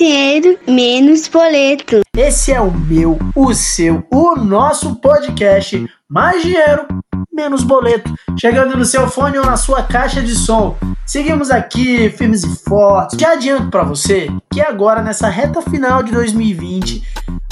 dinheiro, menos boleto. Esse é o meu, o seu, o nosso podcast. Mais dinheiro, menos boleto. Chegando no seu fone ou na sua caixa de som. Seguimos aqui, firmes e fortes. Já adianto para você que agora, nessa reta final de 2020,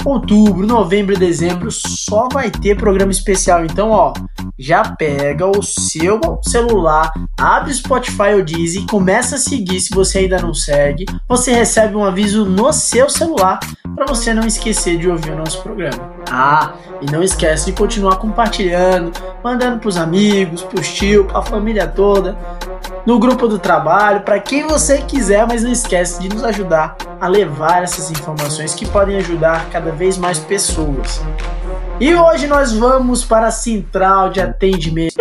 outubro, novembro e dezembro, só vai ter programa especial. Então, ó, já pega o seu celular, abre o Spotify ou Deezer e começa a seguir se você ainda não segue. Você recebe um aviso no seu celular para você não esquecer de ouvir o nosso programa. Ah, e não esquece de continuar compartilhando, mandando pros amigos, pros tios, pra família toda, no grupo do trabalho, para quem você quiser, mas não esquece de nos ajudar a levar essas informações que podem ajudar cada vez mais pessoas. E hoje nós vamos para a central de atendimento.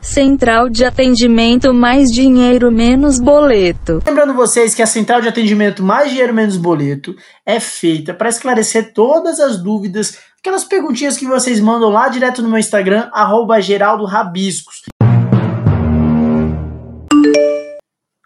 Central de atendimento mais dinheiro menos boleto. Lembrando vocês que a central de atendimento mais dinheiro menos boleto é feita para esclarecer todas as dúvidas, aquelas perguntinhas que vocês mandam lá direto no meu Instagram, arroba geraldorabiscos.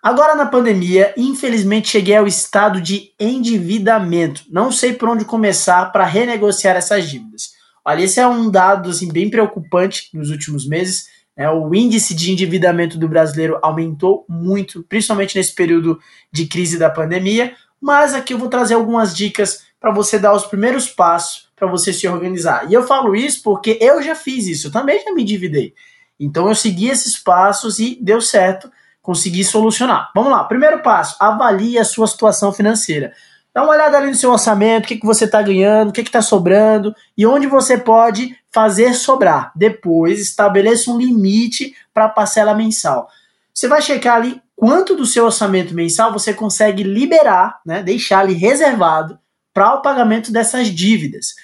Agora na pandemia, infelizmente cheguei ao estado de endividamento. Não sei por onde começar para renegociar essas dívidas. Olha, esse é um dado assim, bem preocupante nos últimos meses é, o índice de endividamento do brasileiro aumentou muito, principalmente nesse período de crise da pandemia. Mas aqui eu vou trazer algumas dicas para você dar os primeiros passos para você se organizar. E eu falo isso porque eu já fiz isso, eu também já me endividei. Então eu segui esses passos e deu certo, consegui solucionar. Vamos lá, primeiro passo: avalie a sua situação financeira. Dá uma olhada ali no seu orçamento, o que, que você está ganhando, o que está sobrando e onde você pode fazer sobrar. Depois, estabeleça um limite para a parcela mensal. Você vai checar ali quanto do seu orçamento mensal você consegue liberar, né, deixar ali reservado para o pagamento dessas dívidas.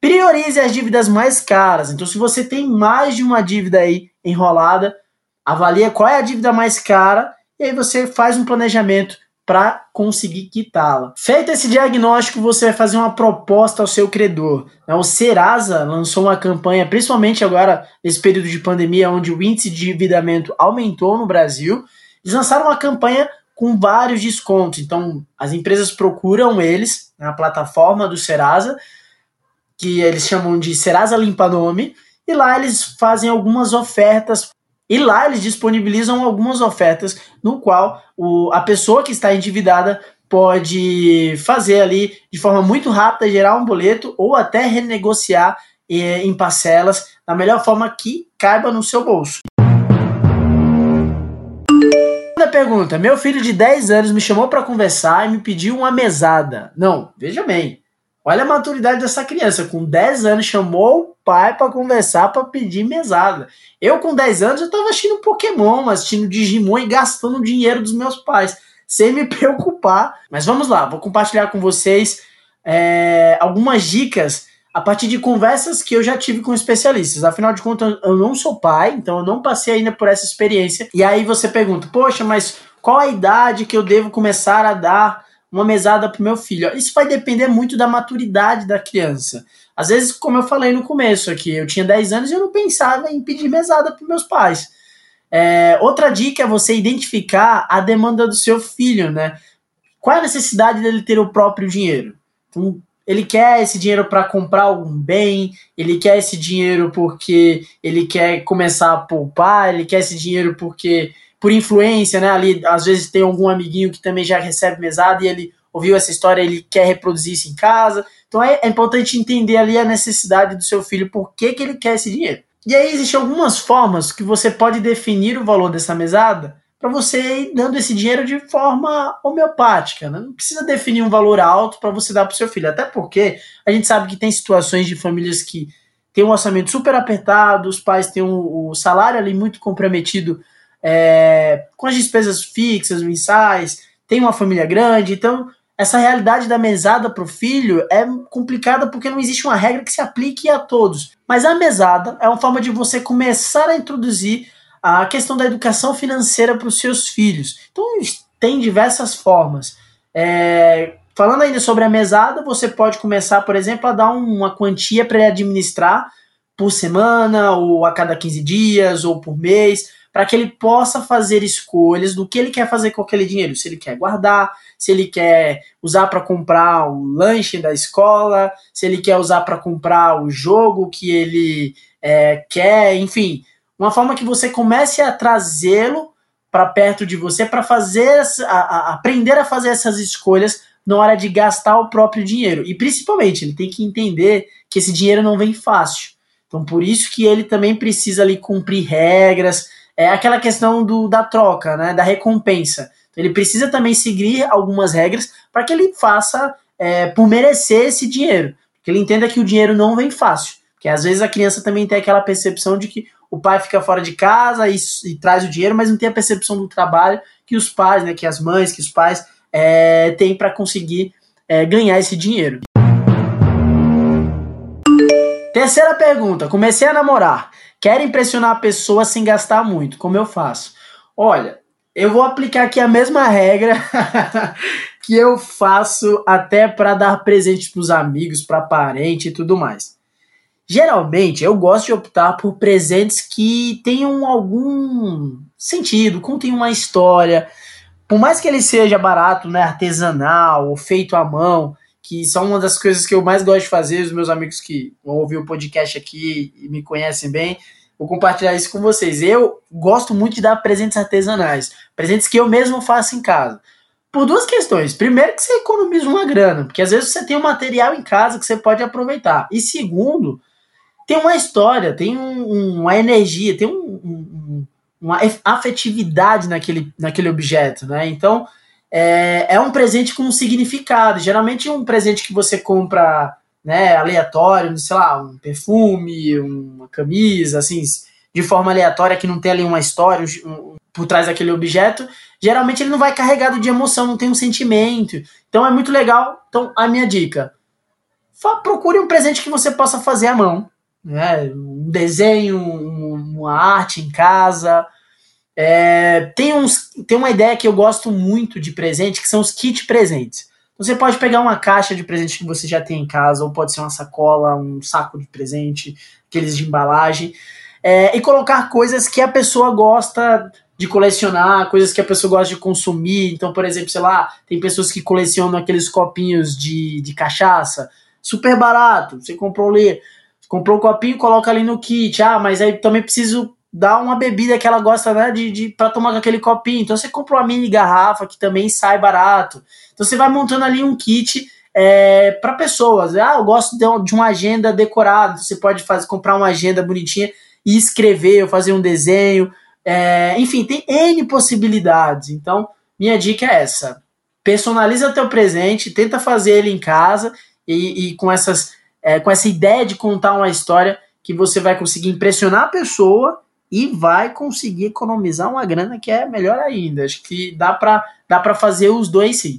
Priorize as dívidas mais caras. Então, se você tem mais de uma dívida aí enrolada, avalie qual é a dívida mais cara e aí você faz um planejamento para conseguir quitá-la. Feito esse diagnóstico, você vai fazer uma proposta ao seu credor. Né? O Serasa lançou uma campanha, principalmente agora nesse período de pandemia, onde o índice de endividamento aumentou no Brasil. Eles lançaram uma campanha com vários descontos. Então, as empresas procuram eles na plataforma do Serasa, que eles chamam de Serasa Limpa Nome, e lá eles fazem algumas ofertas e lá eles disponibilizam algumas ofertas no qual o, a pessoa que está endividada pode fazer ali de forma muito rápida, gerar um boleto ou até renegociar eh, em parcelas da melhor forma que caiba no seu bolso. Segunda pergunta: Meu filho de 10 anos me chamou para conversar e me pediu uma mesada. Não, veja bem. Olha a maturidade dessa criança. Com 10 anos, chamou o pai para conversar, para pedir mesada. Eu, com 10 anos, eu estava assistindo Pokémon, assistindo Digimon e gastando dinheiro dos meus pais, sem me preocupar. Mas vamos lá, vou compartilhar com vocês é, algumas dicas a partir de conversas que eu já tive com especialistas. Afinal de contas, eu não sou pai, então eu não passei ainda por essa experiência. E aí você pergunta, poxa, mas qual a idade que eu devo começar a dar uma mesada para o meu filho. Isso vai depender muito da maturidade da criança. Às vezes, como eu falei no começo aqui, eu tinha 10 anos e eu não pensava em pedir mesada para meus pais. É, outra dica é você identificar a demanda do seu filho, né? Qual é a necessidade dele ter o próprio dinheiro? Então, ele quer esse dinheiro para comprar algum bem, ele quer esse dinheiro porque ele quer começar a poupar, ele quer esse dinheiro porque por influência, né? Ali, às vezes tem algum amiguinho que também já recebe mesada e ele ouviu essa história, ele quer reproduzir isso em casa. Então é, é importante entender ali a necessidade do seu filho, por que, que ele quer esse dinheiro. E aí existem algumas formas que você pode definir o valor dessa mesada para você ir dando esse dinheiro de forma homeopática. Né? Não precisa definir um valor alto para você dar para o seu filho. Até porque a gente sabe que tem situações de famílias que têm um orçamento super apertado, os pais têm o um, salário ali muito comprometido é, com as despesas fixas, mensais, tem uma família grande, então essa realidade da mesada para o filho é complicada porque não existe uma regra que se aplique a todos. Mas a mesada é uma forma de você começar a introduzir a questão da educação financeira para os seus filhos. Então tem diversas formas. É, falando ainda sobre a mesada, você pode começar, por exemplo, a dar uma quantia para ele administrar por semana, ou a cada 15 dias, ou por mês para que ele possa fazer escolhas do que ele quer fazer com aquele dinheiro. Se ele quer guardar, se ele quer usar para comprar o lanche da escola, se ele quer usar para comprar o jogo que ele é, quer, enfim. Uma forma que você comece a trazê-lo para perto de você para fazer a, a, aprender a fazer essas escolhas na hora de gastar o próprio dinheiro. E principalmente, ele tem que entender que esse dinheiro não vem fácil. Então, por isso que ele também precisa ali cumprir regras, é aquela questão do, da troca, né, da recompensa. Então, ele precisa também seguir algumas regras para que ele faça é, por merecer esse dinheiro. Que ele entenda que o dinheiro não vem fácil. Porque às vezes a criança também tem aquela percepção de que o pai fica fora de casa e, e traz o dinheiro, mas não tem a percepção do trabalho que os pais, né, que as mães, que os pais é, têm para conseguir é, ganhar esse dinheiro. Terceira pergunta: comecei a namorar. Quero impressionar a pessoa sem gastar muito. Como eu faço? Olha, eu vou aplicar aqui a mesma regra que eu faço até para dar presente para os amigos, para parente e tudo mais. Geralmente eu gosto de optar por presentes que tenham algum sentido, contêm uma história. Por mais que ele seja barato, né, artesanal ou feito à mão, que são uma das coisas que eu mais gosto de fazer, os meus amigos que vão ouvir o podcast aqui e me conhecem bem, vou compartilhar isso com vocês. Eu gosto muito de dar presentes artesanais, presentes que eu mesmo faço em casa. Por duas questões. Primeiro, que você economiza uma grana, porque às vezes você tem um material em casa que você pode aproveitar. E segundo, tem uma história, tem um, uma energia, tem um, um, uma afetividade naquele, naquele objeto, né? Então, é, é um presente com um significado. Geralmente, um presente que você compra né, aleatório, sei lá, um perfume, uma camisa, assim, de forma aleatória, que não tem ali uma história um, por trás daquele objeto, geralmente ele não vai carregado de emoção, não tem um sentimento. Então é muito legal. Então, a minha dica: procure um presente que você possa fazer à mão né? um desenho, uma arte em casa. É, tem, uns, tem uma ideia que eu gosto muito de presente, que são os kit presentes. Você pode pegar uma caixa de presente que você já tem em casa, ou pode ser uma sacola, um saco de presente, aqueles de embalagem, é, e colocar coisas que a pessoa gosta de colecionar, coisas que a pessoa gosta de consumir. Então, por exemplo, sei lá, tem pessoas que colecionam aqueles copinhos de, de cachaça, super barato, você comprou ali comprou o um copinho, coloca ali no kit. Ah, mas aí também preciso dar uma bebida que ela gosta né, de, de para tomar com aquele copinho. Então você compra uma mini garrafa que também sai barato. Então você vai montando ali um kit é, para pessoas. Ah, eu gosto de, de uma agenda decorada. Você pode fazer, comprar uma agenda bonitinha e escrever ou fazer um desenho. É, enfim, tem N possibilidades. Então, minha dica é essa. Personaliza teu presente, tenta fazer ele em casa e, e com essas é, com essa ideia de contar uma história que você vai conseguir impressionar a pessoa e vai conseguir economizar uma grana que é melhor ainda. Acho que dá para dá pra fazer os dois sim.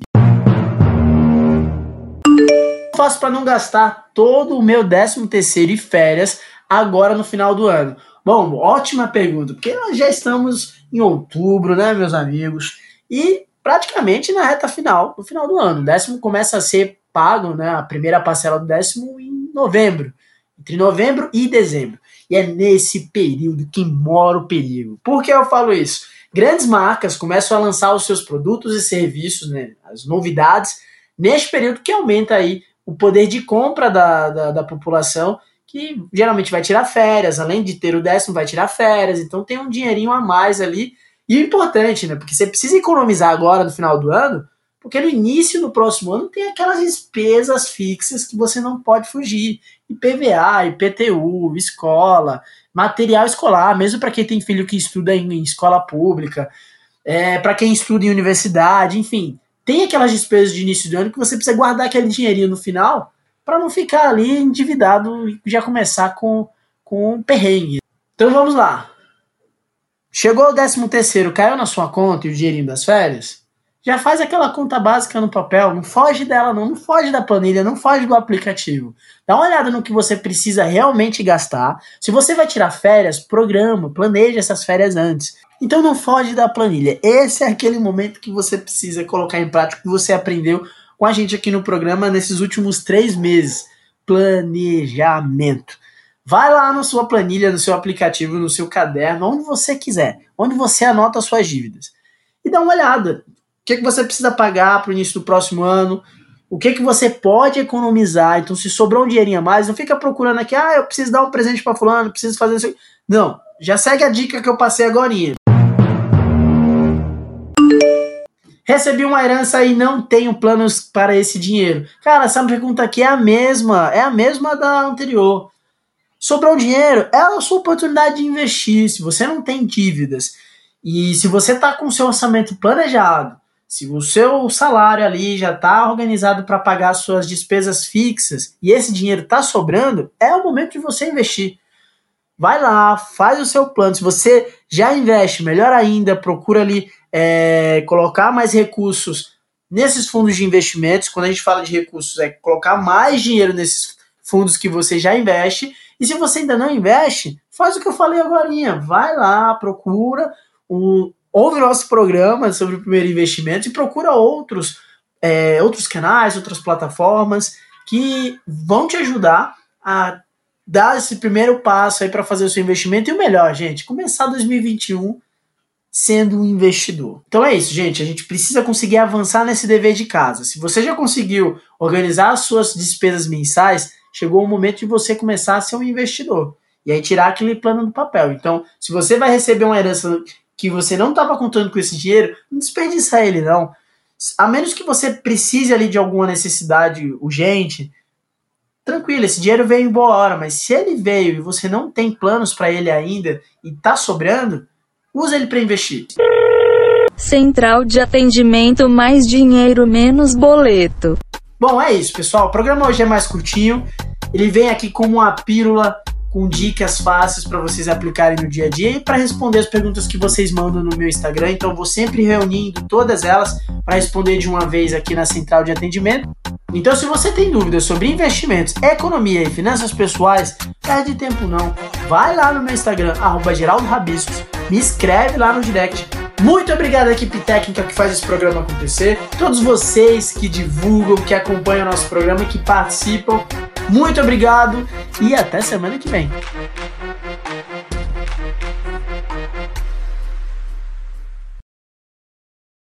Eu faço para não gastar todo o meu 13 terceiro e férias agora no final do ano? Bom, ótima pergunta, porque nós já estamos em outubro, né, meus amigos? E praticamente na reta final, no final do ano. O décimo começa a ser pago, né, a primeira parcela do décimo em novembro, entre novembro e dezembro. E é nesse período que mora o perigo. Por que eu falo isso? Grandes marcas começam a lançar os seus produtos e serviços, né, as novidades, neste período que aumenta aí o poder de compra da, da, da população, que geralmente vai tirar férias, além de ter o décimo, vai tirar férias, então tem um dinheirinho a mais ali. E o importante, né? Porque você precisa economizar agora no final do ano porque no início do próximo ano tem aquelas despesas fixas que você não pode fugir. IPVA, IPTU, escola, material escolar, mesmo para quem tem filho que estuda em, escola pública, é, para quem estuda em universidade, enfim. Tem aquelas despesas de início do ano que você precisa guardar aquele dinheirinho no final para não ficar ali endividado e já começar com, com um perrengue. Então vamos lá. Chegou o 13 terceiro, caiu na sua conta e o dinheirinho das férias? Já faz aquela conta básica no papel, não foge dela não, não foge da planilha, não foge do aplicativo. Dá uma olhada no que você precisa realmente gastar. Se você vai tirar férias, programa, planeje essas férias antes. Então não foge da planilha. Esse é aquele momento que você precisa colocar em prática que você aprendeu com a gente aqui no programa nesses últimos três meses. Planejamento. Vai lá na sua planilha, no seu aplicativo, no seu caderno, onde você quiser, onde você anota as suas dívidas. E dá uma olhada. O que, que você precisa pagar para o início do próximo ano? O que, que você pode economizar? Então, se sobrou um dinheirinho a mais, não fica procurando aqui, ah, eu preciso dar um presente para fulano, preciso fazer isso. Não, já segue a dica que eu passei agora. Recebi uma herança e não tenho planos para esse dinheiro. Cara, essa pergunta aqui é a mesma, é a mesma da anterior. Sobrou dinheiro, é a sua oportunidade de investir. Se você não tem dívidas e se você está com o seu orçamento planejado, se o seu salário ali já está organizado para pagar suas despesas fixas e esse dinheiro está sobrando, é o momento de você investir. Vai lá, faz o seu plano. Se você já investe, melhor ainda, procura ali é, colocar mais recursos nesses fundos de investimentos. Quando a gente fala de recursos, é colocar mais dinheiro nesses fundos que você já investe e se você ainda não investe, faz o que eu falei agora. Vai lá, procura, um, ouve nosso programa sobre o primeiro investimento e procura outros, é, outros canais, outras plataformas que vão te ajudar a dar esse primeiro passo aí para fazer o seu investimento. E o melhor, gente, começar 2021 sendo um investidor. Então é isso, gente. A gente precisa conseguir avançar nesse dever de casa. Se você já conseguiu organizar as suas despesas mensais, chegou o momento de você começar a ser um investidor. E aí tirar aquele plano do papel. Então, se você vai receber uma herança que você não estava contando com esse dinheiro, não desperdiça ele, não. A menos que você precise ali de alguma necessidade urgente, tranquilo, esse dinheiro veio em boa hora, mas se ele veio e você não tem planos para ele ainda e tá sobrando, usa ele para investir. Central de atendimento mais dinheiro menos boleto. Bom, é isso, pessoal. O programa hoje é mais curtinho. Ele vem aqui como uma pílula com dicas fáceis para vocês aplicarem no dia a dia e para responder as perguntas que vocês mandam no meu Instagram. Então, eu vou sempre reunindo todas elas para responder de uma vez aqui na central de atendimento. Então, se você tem dúvidas sobre investimentos, economia e finanças pessoais, perde tempo não. Vai lá no meu Instagram, arroba Geraldo Rabiscos, me escreve lá no direct muito obrigado à equipe técnica que faz esse programa acontecer, todos vocês que divulgam, que acompanham o nosso programa e que participam. Muito obrigado e até semana que vem.